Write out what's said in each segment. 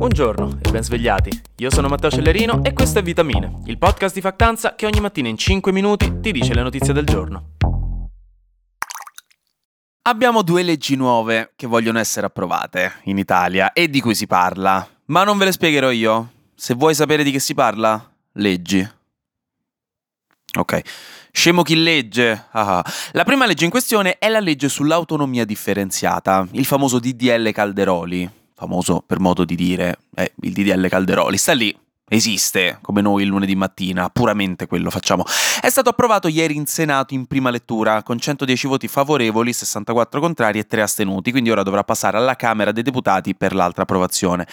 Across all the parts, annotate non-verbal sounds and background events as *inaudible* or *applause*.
Buongiorno e ben svegliati. Io sono Matteo Cellerino e questo è Vitamine, il podcast di Factanza che ogni mattina in 5 minuti ti dice le notizie del giorno. Abbiamo due leggi nuove che vogliono essere approvate in Italia e di cui si parla, ma non ve le spiegherò io. Se vuoi sapere di che si parla, leggi. Ok. Scemo chi legge. Ah, ah. La prima legge in questione è la legge sull'autonomia differenziata, il famoso DDL Calderoli, famoso per modo di dire, è il DDL Calderoli. Sta lì, esiste, come noi il lunedì mattina, puramente quello facciamo. È stato approvato ieri in Senato in prima lettura, con 110 voti favorevoli, 64 contrari e 3 astenuti, quindi ora dovrà passare alla Camera dei Deputati per l'altra approvazione.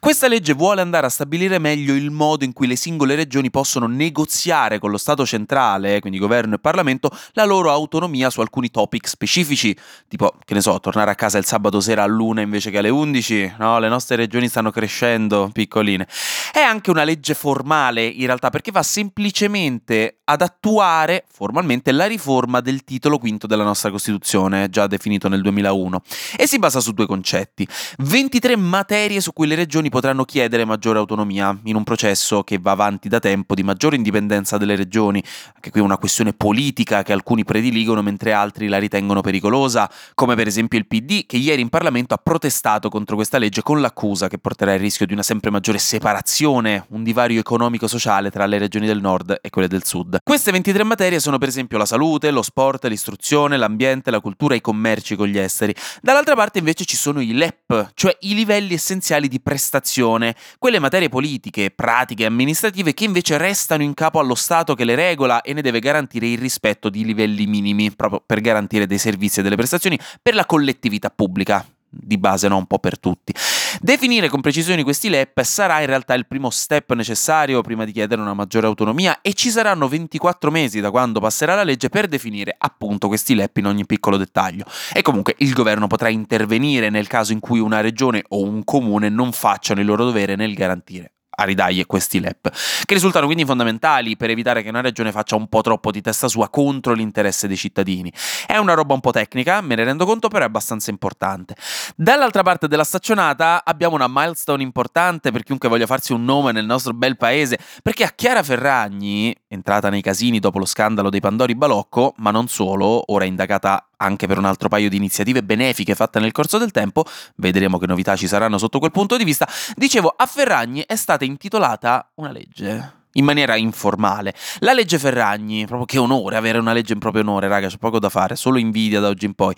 Questa legge vuole andare a stabilire meglio il modo in cui le singole regioni possono negoziare con lo Stato centrale, quindi governo e Parlamento, la loro autonomia su alcuni topic specifici, tipo, che ne so, tornare a casa il sabato sera all'una invece che alle 11, no, le nostre regioni stanno crescendo, piccoline. È anche una legge formale in realtà perché va semplicemente ad attuare formalmente la riforma del titolo quinto della nostra Costituzione, già definito nel 2001, e si basa su due concetti. 23 materie su cui le regioni potranno chiedere maggiore autonomia in un processo che va avanti da tempo di maggiore indipendenza delle regioni, anche qui è una questione politica che alcuni prediligono mentre altri la ritengono pericolosa, come per esempio il PD che ieri in Parlamento ha protestato contro questa legge con l'accusa che porterà il rischio di una sempre maggiore separazione, un divario economico-sociale tra le regioni del nord e quelle del sud. Queste 23 materie sono per esempio la salute, lo sport, l'istruzione, l'ambiente, la cultura i commerci con gli esteri. Dall'altra parte invece ci sono i LEP, cioè i livelli essenziali di prestazione, quelle materie politiche, pratiche e amministrative che invece restano in capo allo Stato che le regola e ne deve garantire il rispetto di livelli minimi, proprio per garantire dei servizi e delle prestazioni per la collettività pubblica di base, no? un po' per tutti. Definire con precisione questi LEP sarà in realtà il primo step necessario prima di chiedere una maggiore autonomia e ci saranno 24 mesi da quando passerà la legge per definire appunto questi LEP in ogni piccolo dettaglio. E comunque il governo potrà intervenire nel caso in cui una regione o un comune non facciano il loro dovere nel garantire a ridaglie questi LEP, che risultano quindi fondamentali per evitare che una regione faccia un po' troppo di testa sua contro l'interesse dei cittadini. È una roba un po' tecnica, me ne rendo conto, però è abbastanza importante. Dall'altra parte della staccionata abbiamo una milestone importante per chiunque voglia farsi un nome nel nostro bel paese, perché a Chiara Ferragni, entrata nei casini dopo lo scandalo dei Pandori Balocco, ma non solo, ora indagata anche per un altro paio di iniziative benefiche fatte nel corso del tempo, vedremo che novità ci saranno sotto quel punto di vista, dicevo, a Ferragni è stata intitolata una legge in maniera informale. La legge Ferragni, proprio che onore avere una legge in proprio onore, raga, c'è poco da fare, solo invidia da oggi in poi.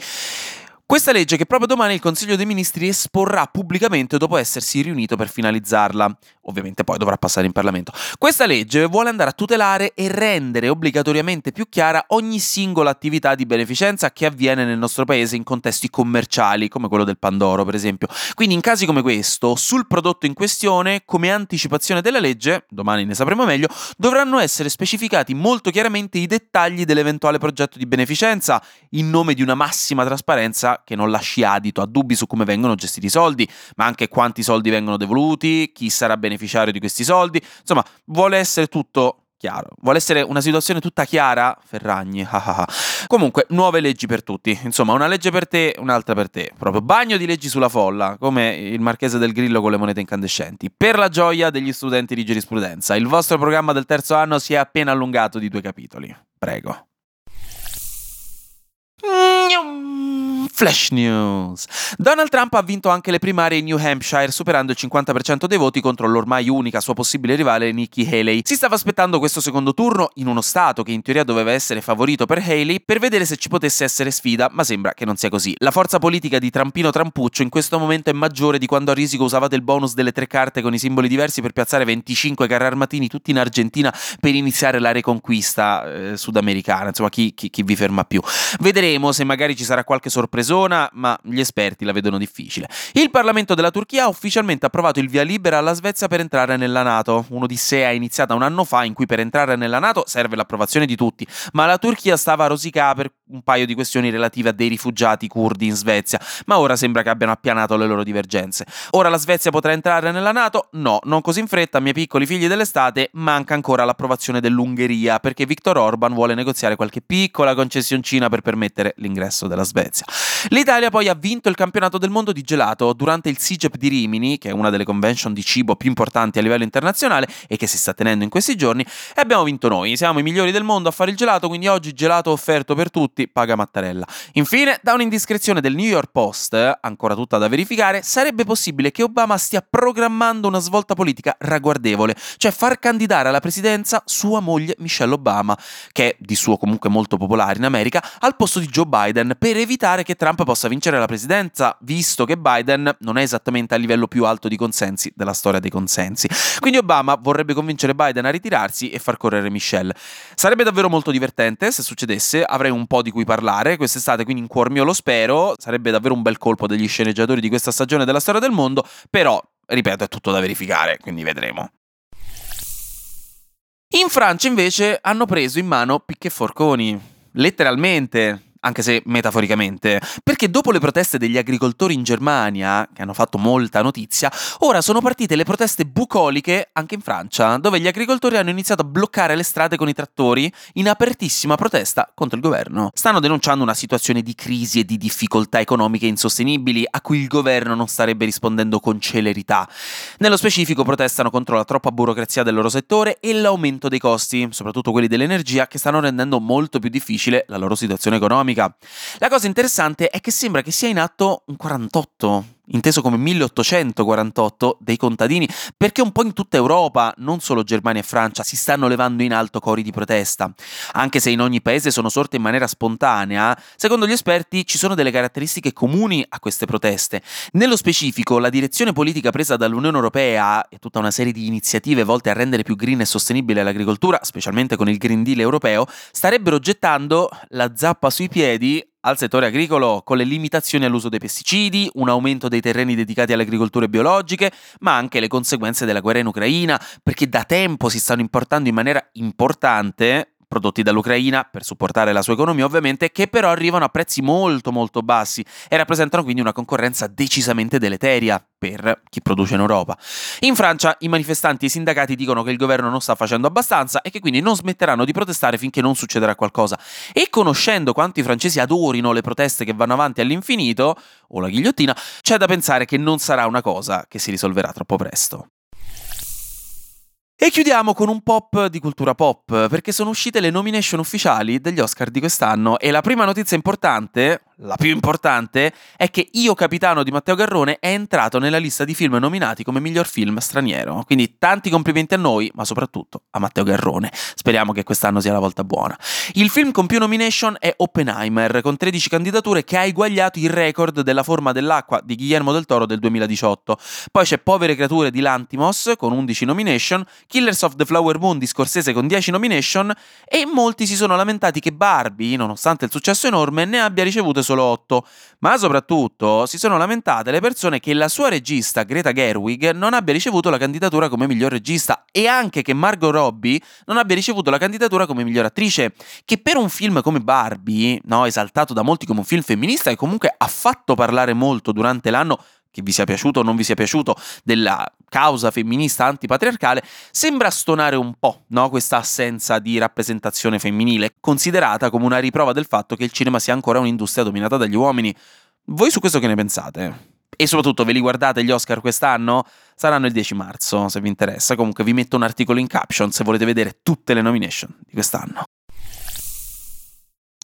Questa legge che proprio domani il Consiglio dei Ministri esporrà pubblicamente dopo essersi riunito per finalizzarla. Ovviamente poi dovrà passare in Parlamento. Questa legge vuole andare a tutelare e rendere obbligatoriamente più chiara ogni singola attività di beneficenza che avviene nel nostro paese in contesti commerciali, come quello del Pandoro, per esempio. Quindi in casi come questo, sul prodotto in questione, come anticipazione della legge, domani ne sapremo meglio, dovranno essere specificati molto chiaramente i dettagli dell'eventuale progetto di beneficenza, in nome di una massima trasparenza che non lasci adito a dubbi su come vengono gestiti i soldi, ma anche quanti soldi vengono devoluti, chi sarà beneficiario di questi soldi. Insomma, vuole essere tutto chiaro. Vuole essere una situazione tutta chiara, Ferragni. *laughs* Comunque, nuove leggi per tutti. Insomma, una legge per te, un'altra per te. Proprio bagno di leggi sulla folla, come il Marchese del Grillo con le monete incandescenti. Per la gioia degli studenti di giurisprudenza, il vostro programma del terzo anno si è appena allungato di due capitoli. Prego. Flash News. Donald Trump ha vinto anche le primarie in New Hampshire, superando il 50% dei voti contro l'ormai unica sua possibile rivale Nikki Haley. Si stava aspettando questo secondo turno in uno stato che in teoria doveva essere favorito per Haley per vedere se ci potesse essere sfida, ma sembra che non sia così. La forza politica di Trampino Trampuccio in questo momento è maggiore di quando a risico usavate il bonus delle tre carte con i simboli diversi per piazzare 25 carri armatini tutti in Argentina per iniziare la reconquista eh, sudamericana. Insomma, chi, chi, chi vi ferma più? Vedremo se magari ci sarà qualche sorpresa presona, ma gli esperti la vedono difficile. Il Parlamento della Turchia ha ufficialmente approvato il via libera alla Svezia per entrare nella Nato. Un'odissea iniziata un anno fa in cui per entrare nella Nato serve l'approvazione di tutti, ma la Turchia stava a rosicare per un paio di questioni relative a dei rifugiati curdi in Svezia, ma ora sembra che abbiano appianato le loro divergenze. Ora la Svezia potrà entrare nella Nato? No, non così in fretta, miei piccoli figli dell'estate, manca ancora l'approvazione dell'Ungheria, perché Viktor Orban vuole negoziare qualche piccola concessioncina per permettere l'ingresso della Svezia. L'Italia poi ha vinto il campionato del mondo di gelato durante il SIGEP di Rimini, che è una delle convention di cibo più importanti a livello internazionale e che si sta tenendo in questi giorni, e abbiamo vinto noi. Siamo i migliori del mondo a fare il gelato, quindi oggi gelato offerto per tutti, paga Mattarella. Infine, da un'indiscrezione del New York Post, ancora tutta da verificare, sarebbe possibile che Obama stia programmando una svolta politica ragguardevole, cioè far candidare alla presidenza sua moglie Michelle Obama, che è di suo comunque molto popolare in America, al posto di Joe Biden per evitare che Trump possa vincere la presidenza, visto che Biden non è esattamente a livello più alto di consensi della storia dei consensi. Quindi Obama vorrebbe convincere Biden a ritirarsi e far correre Michelle. Sarebbe davvero molto divertente se succedesse, avrei un po' di cui parlare quest'estate, quindi in cuor mio lo spero, sarebbe davvero un bel colpo degli sceneggiatori di questa stagione della storia del mondo, però, ripeto, è tutto da verificare, quindi vedremo. In Francia invece hanno preso in mano picche e forconi, letteralmente anche se metaforicamente, perché dopo le proteste degli agricoltori in Germania, che hanno fatto molta notizia, ora sono partite le proteste bucoliche anche in Francia, dove gli agricoltori hanno iniziato a bloccare le strade con i trattori in apertissima protesta contro il governo. Stanno denunciando una situazione di crisi e di difficoltà economiche insostenibili a cui il governo non starebbe rispondendo con celerità. Nello specifico protestano contro la troppa burocrazia del loro settore e l'aumento dei costi, soprattutto quelli dell'energia, che stanno rendendo molto più difficile la loro situazione economica economica. La cosa interessante è che sembra che sia in atto un 48 inteso come 1848 dei contadini, perché un po' in tutta Europa, non solo Germania e Francia, si stanno levando in alto cori di protesta. Anche se in ogni paese sono sorte in maniera spontanea, secondo gli esperti ci sono delle caratteristiche comuni a queste proteste. Nello specifico, la direzione politica presa dall'Unione Europea e tutta una serie di iniziative volte a rendere più green e sostenibile l'agricoltura, specialmente con il Green Deal europeo, starebbero gettando la zappa sui piedi al settore agricolo con le limitazioni all'uso dei pesticidi, un aumento dei terreni dedicati alle agricolture biologiche, ma anche le conseguenze della guerra in Ucraina, perché da tempo si stanno importando in maniera importante prodotti dall'Ucraina per supportare la sua economia ovviamente, che però arrivano a prezzi molto molto bassi e rappresentano quindi una concorrenza decisamente deleteria per chi produce in Europa. In Francia i manifestanti e i sindacati dicono che il governo non sta facendo abbastanza e che quindi non smetteranno di protestare finché non succederà qualcosa. E conoscendo quanto i francesi adorino le proteste che vanno avanti all'infinito, o la ghigliottina, c'è da pensare che non sarà una cosa che si risolverà troppo presto. E chiudiamo con un pop di cultura pop, perché sono uscite le nomination ufficiali degli Oscar di quest'anno e la prima notizia importante, la più importante, è che Io Capitano di Matteo Garrone è entrato nella lista di film nominati come miglior film straniero. Quindi tanti complimenti a noi, ma soprattutto a Matteo Garrone. Speriamo che quest'anno sia la volta buona. Il film con più nomination è Oppenheimer, con 13 candidature che ha eguagliato il record della forma dell'acqua di Guillermo del Toro del 2018. Poi c'è Povere creature di Lantimos con 11 nomination, Killers of the Flower Moon di Scorsese con 10 nomination e molti si sono lamentati che Barbie, nonostante il successo enorme, ne abbia ricevute solo 8, ma soprattutto si sono lamentate le persone che la sua regista Greta Gerwig non abbia ricevuto la candidatura come miglior regista e anche che Margot Robbie non abbia ricevuto la candidatura come miglior attrice, che per un film come Barbie, no, esaltato da molti come un film femminista e comunque ha fatto parlare molto durante l'anno che vi sia piaciuto o non vi sia piaciuto, della causa femminista antipatriarcale, sembra stonare un po' no? questa assenza di rappresentazione femminile, considerata come una riprova del fatto che il cinema sia ancora un'industria dominata dagli uomini. Voi su questo che ne pensate? E soprattutto ve li guardate gli Oscar quest'anno? Saranno il 10 marzo, se vi interessa. Comunque vi metto un articolo in caption se volete vedere tutte le nomination di quest'anno.